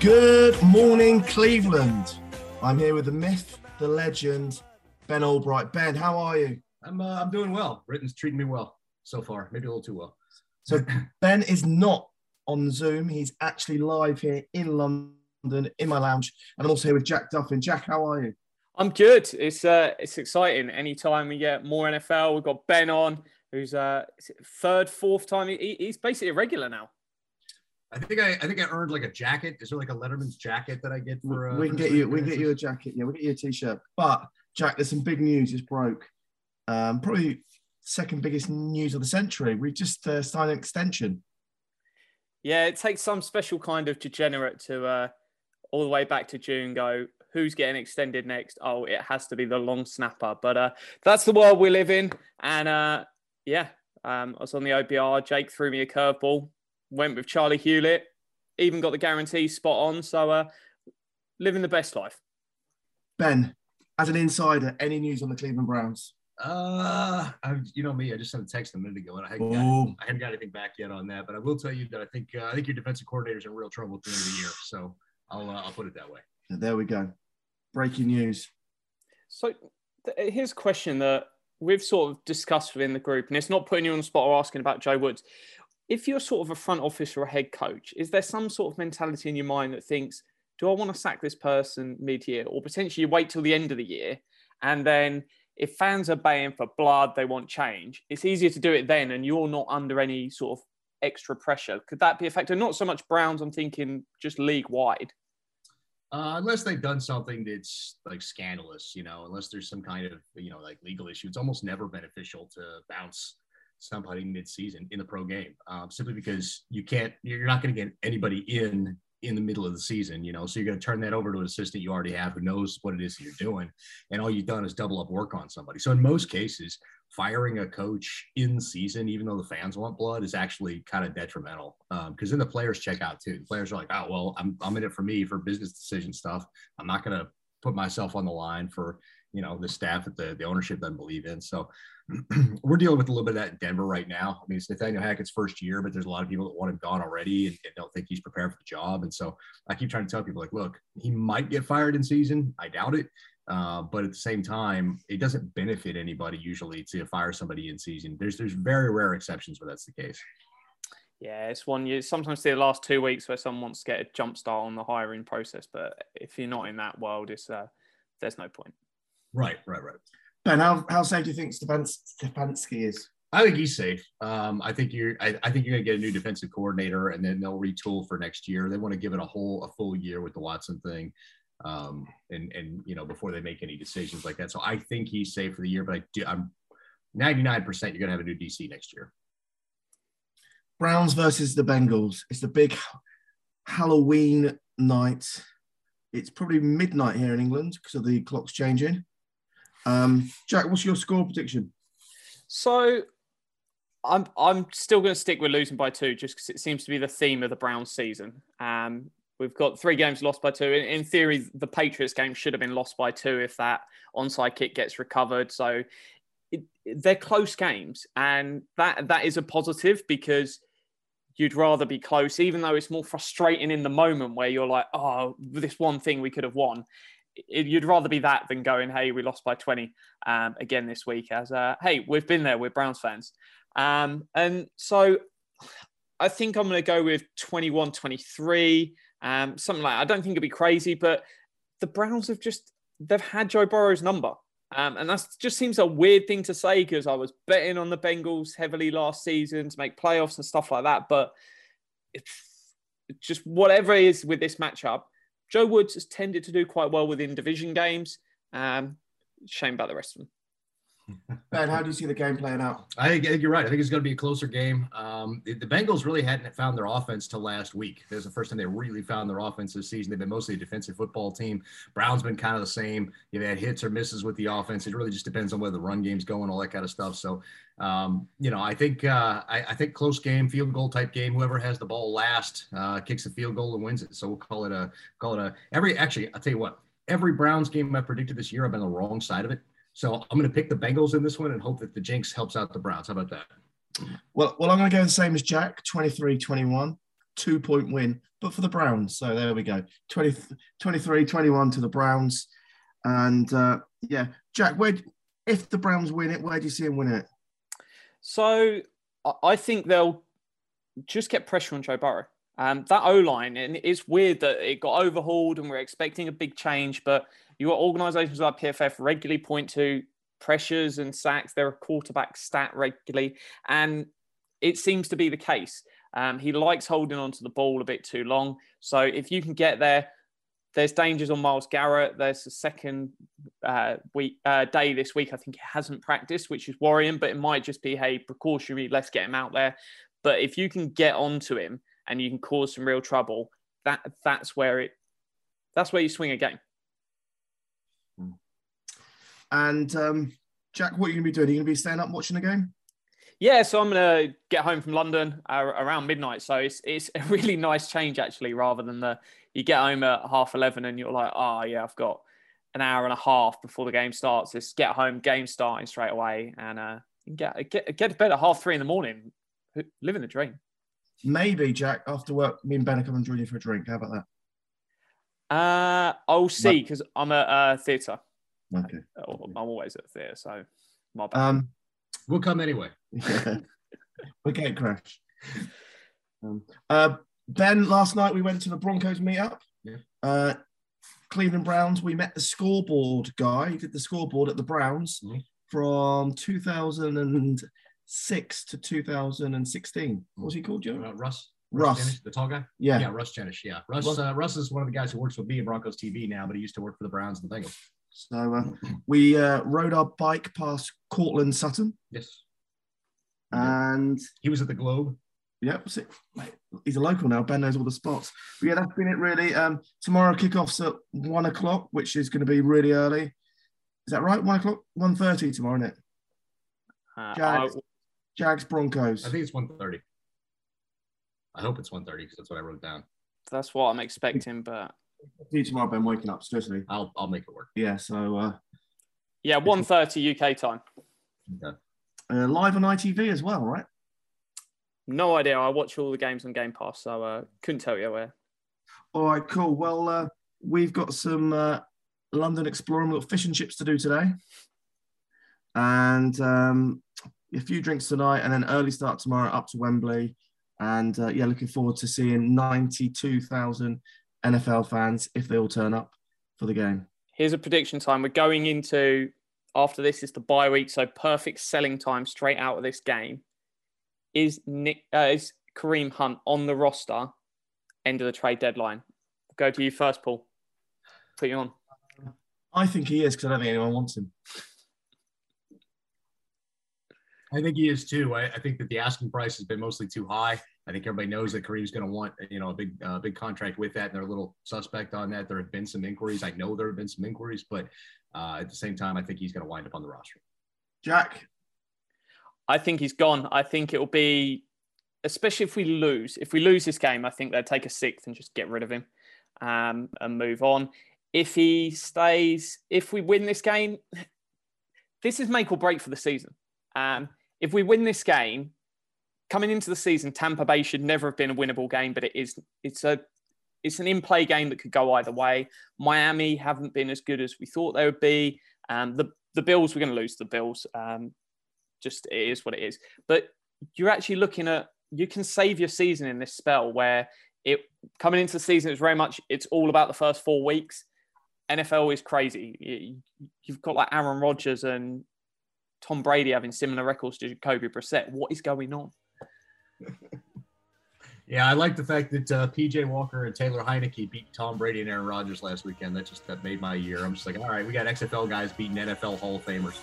Good morning, Cleveland. I'm here with the myth, the legend, Ben Allbright. Ben, how are you? I'm uh, I'm doing well. Britain's treating me well so far. Maybe a little too well. So Ben is not on Zoom. He's actually live here in London in my lounge, and I'm also here with Jack Duffin. Jack, how are you? I'm good. It's uh, it's exciting. Anytime we get more NFL, we've got Ben on, who's uh, third, fourth time. He, he's basically a regular now. I think I I think I earned like a jacket. Is there like a Letterman's jacket that I get for? Uh, we can get you. We can get you a jacket. Yeah, we will get you a t-shirt. But Jack, there's some big news. Just broke. Um, probably second biggest news of the century. We just uh, signed an extension. Yeah, it takes some special kind of degenerate to uh, all the way back to June go. Who's getting extended next? Oh, it has to be the long snapper. But uh, that's the world we live in. And uh, yeah, um, I was on the OBR. Jake threw me a curveball. Went with Charley Hughlett. Even got the guarantee spot on. So uh, living the best life. Ben, as an insider, any news on the Cleveland Browns? Uh, I, you know me. I just sent a text a minute ago, and I hadn't, got, I hadn't got anything back yet on that. But I will tell you that I think uh, I think your defensive coordinator's in real trouble at the end of the year. So I'll uh, I'll put it that way. There we go. Breaking news. So th- here's a question that we've sort of discussed within the group, and it's not putting you on the spot or asking about Joe Woods. If you're sort of a front office or a head coach, is there some sort of mentality in your mind that thinks, do I want to sack this person mid year? Or potentially wait till the end of the year and then if fans are baying for blood, they want change, it's easier to do it then and you're not under any sort of extra pressure. Could that be a factor? Not so much Browns, I'm thinking just league wide. Uh, unless they've done something that's like scandalous, you know, unless there's some kind of, you know, like legal issue, it's almost never beneficial to bounce somebody mid-season in the pro game, um, simply because you can't, you're not going to get anybody in in the middle of the season, you know, so you're going to turn that over to an assistant you already have who knows what it is that you're doing, and all you've done is double up work on somebody. So in most cases, firing a coach in season, even though the fans want blood, is actually kind of detrimental because then the players check out too. The players are like, oh well, I'm I'm in it for me for business decision stuff. I'm not going to put myself on the line for you know the staff that the, the ownership doesn't believe in. So we're dealing with a little bit of that in Denver right now. I mean, it's Nathaniel Hackett's first year, but there's a lot of people that want him gone already and, and don't think he's prepared for the job. And so I keep trying to tell people like, look, he might get fired in season. I doubt it. Uh, but at the same time, it doesn't benefit anybody usually to fire somebody in season. There's there's very rare exceptions where that's the case. Yeah, it's one you sometimes see the last two weeks where someone wants to get a jump start on the hiring process, but if you're not in that world, it's uh, there's no point. Right, right, right. Ben, how, how safe do you think Stefans- Stefanski is? I think he's safe. Um, I think you're. I, I think you're going to get a new defensive coordinator, and then they'll retool for next year. They want to give it a whole a full year with the Watson thing, um, and and you know before they make any decisions like that. So I think he's safe for the year. But I do, I'm 99 percent you're going to have a new DC next year. Browns versus the Bengals. It's the big Halloween night. It's probably midnight here in England because of the clocks changing. Um, Jack, what's your score prediction? So I'm I'm still going to stick with losing by two, just because it seems to be the theme of the Browns season. Um, we've got three games lost by two. In, in theory, the Patriots game should have been lost by two if that onside kick gets recovered. So it, they're close games, and that that is a positive because you'd rather be close, even though it's more frustrating in the moment where you're like, oh, this one thing we could have won. It, you'd rather be that than going, hey, we lost by 20 um, again this week, as, uh, hey, we've been there, we're Browns fans. Um, and so I think I'm going to go with 21 23, um, something like that. I don't think it'd be crazy, but the Browns have just, they've had Joe Burrow's number. Um, and that just seems a weird thing to say because I was betting on the Bengals heavily last season to make playoffs and stuff like that. But it's just whatever it is with this matchup, Joe Woods has tended to do quite well within division games. Um, shame about the rest of them. Ben, how do you see the game playing out? I think, you're right. I think it's going to be a closer game. Um, the, the Bengals really hadn't found their offense till last week. It was the first time they really found their offense this season. They've been mostly a defensive football team. Brown's been kind of the same. You've had hits or misses with the offense. It really just depends on where the run game's going, all that kind of stuff. So, um, you know, I think uh, I, I, think close game, field goal type game. Whoever has the ball last uh, kicks a field goal and wins it. So we'll call it a call it a every. Actually, I'll tell you what. Every Browns game I predicted this year, I've been on the wrong side of it. So I'm going to pick the Bengals in this one and hope that the jinx helps out the Browns. How about that? Well, well, I'm going to go the same as Jack 23 21, two point win, but for the Browns. So there we go 20, 23 21 to the Browns. And uh, yeah, Jack, where if the Browns win it, where do you see them win it? So I think they'll just get pressure on Joe Burrow. Um, that O line, and it's weird that it got overhauled and we're expecting a big change, but you got organizations like PFF regularly point to pressures and sacks. They're a quarterback stat regularly, and it seems to be the case. Um, he likes holding onto the ball a bit too long. So if you can get there, there's dangers on Myles Garrett. There's a second uh, week uh, day this week. I think he hasn't practiced, which is worrying, but it might just be hey precautionary. Let's get him out there. But if you can get onto him and you can cause some real trouble, that that's where it that's where you swing a game. And um, Jack, what are you going to be doing? Are you going to be staying up watching the game? Yeah, so I'm going to get home from London uh, around midnight. So it's it's a really nice change actually, rather than the you get home at half eleven and you're like, oh yeah, I've got an hour and a half before the game starts. Just get home, game starting straight away, and uh, get get get to bed at half three in the morning, living the dream. Maybe Jack, after work, me and Ben are coming and join you for a drink. How about that? Uh, I'll see because I'm at uh, theatre. Okay. I'm always at the theatre, so my bad. Um, we'll come anyway. Yeah. we get crash. Um, uh, ben, last night we went to the Broncos meetup. Yeah. Uh, Cleveland Browns. We met the scoreboard guy. He did the scoreboard at the Browns mm-hmm. from 2006 to 2016. What was he called, Joe? Uh, Russ. Russ, Russ the tall guy. Yeah, yeah, Russ Jenish. Yeah, Russ. Russ, uh, Russ is one of the guys who works with me at Broncos TV now, but he used to work for the Browns and the Bengals. So uh, we uh, rode our bike past Courtland Sutton. Yes. And he was at the Globe. Yep. He's a local now. Ben knows all the spots. But yeah, that's been it really. Um, tomorrow kickoff's at one o'clock, which is going to be really early. Is that right? One o'clock, one thirty tomorrow, isn't it? Uh, Jags, Jags Broncos. I think it's one thirty. I hope it's one thirty because that's what I wrote down. That's what I'm expecting, but See you tomorrow, Ben. Waking up, seriously. I'll I'll make it work. Yeah. So. Uh, yeah, 1.30 UK time. Okay. Uh, live on ITV as well, right? No idea. I watch all the games on Game Pass, so uh, couldn't tell you where. All right, cool. Well, uh, we've got some uh, London exploring, little fish and chips to do today, and um, a few drinks tonight, and then early start tomorrow up to Wembley. And uh, yeah, looking forward to seeing 92,000 NFL fans if they all turn up for the game. Here's a prediction time. We're going into after this is the bye week, so perfect selling time straight out of this game. Is Nick uh, is Kareem Hunt on the roster end of the trade deadline? Go to you first, Paul. Put you on. I think he is because I don't think anyone wants him. I think he is too. I, I, think that the asking price has been mostly too high. I think everybody knows that Kareem's going to want you know a big uh, big contract with that, and they're a little suspect on that. There have been some inquiries. I know there have been some inquiries, but uh, at the same time, I think he's going to wind up on the roster. Jack, I think he's gone. I think it will be, especially if we lose. If we lose this game, I think they'll take a sixth and just get rid of him um, and move on. If he stays, if we win this game, this is make or break for the season. Um, if we win this game, coming into the season, Tampa Bay should never have been a winnable game, but it is. It's a it's an in-play game that could go either way. Miami haven't been as good as we thought they would be. Um, the the Bills we're going to lose the Bills. Um, just it is what it is. But you're actually looking at you can save your season in this spell where it coming into the season it's very much it's all about the first four weeks. NFL is crazy. You've got like Aaron Rodgers and Tom Brady having similar records to Jacoby Brissett. What is going on? Yeah, I like the fact that uh, PJ Walker and Taylor Heinicke beat Tom Brady and Aaron Rodgers last weekend. That just that made my year. I'm just like, all right, we got XFL guys beating NFL Hall of Famers.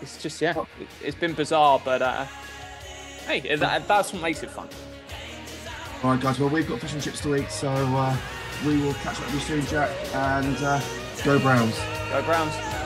It's just yeah, it's been bizarre, but uh, Hey, that, that's what makes it fun. All right, guys. Well, we've got fish and chips to eat, so uh, we will catch up with you soon, Jack. And uh, go Browns. Go Browns.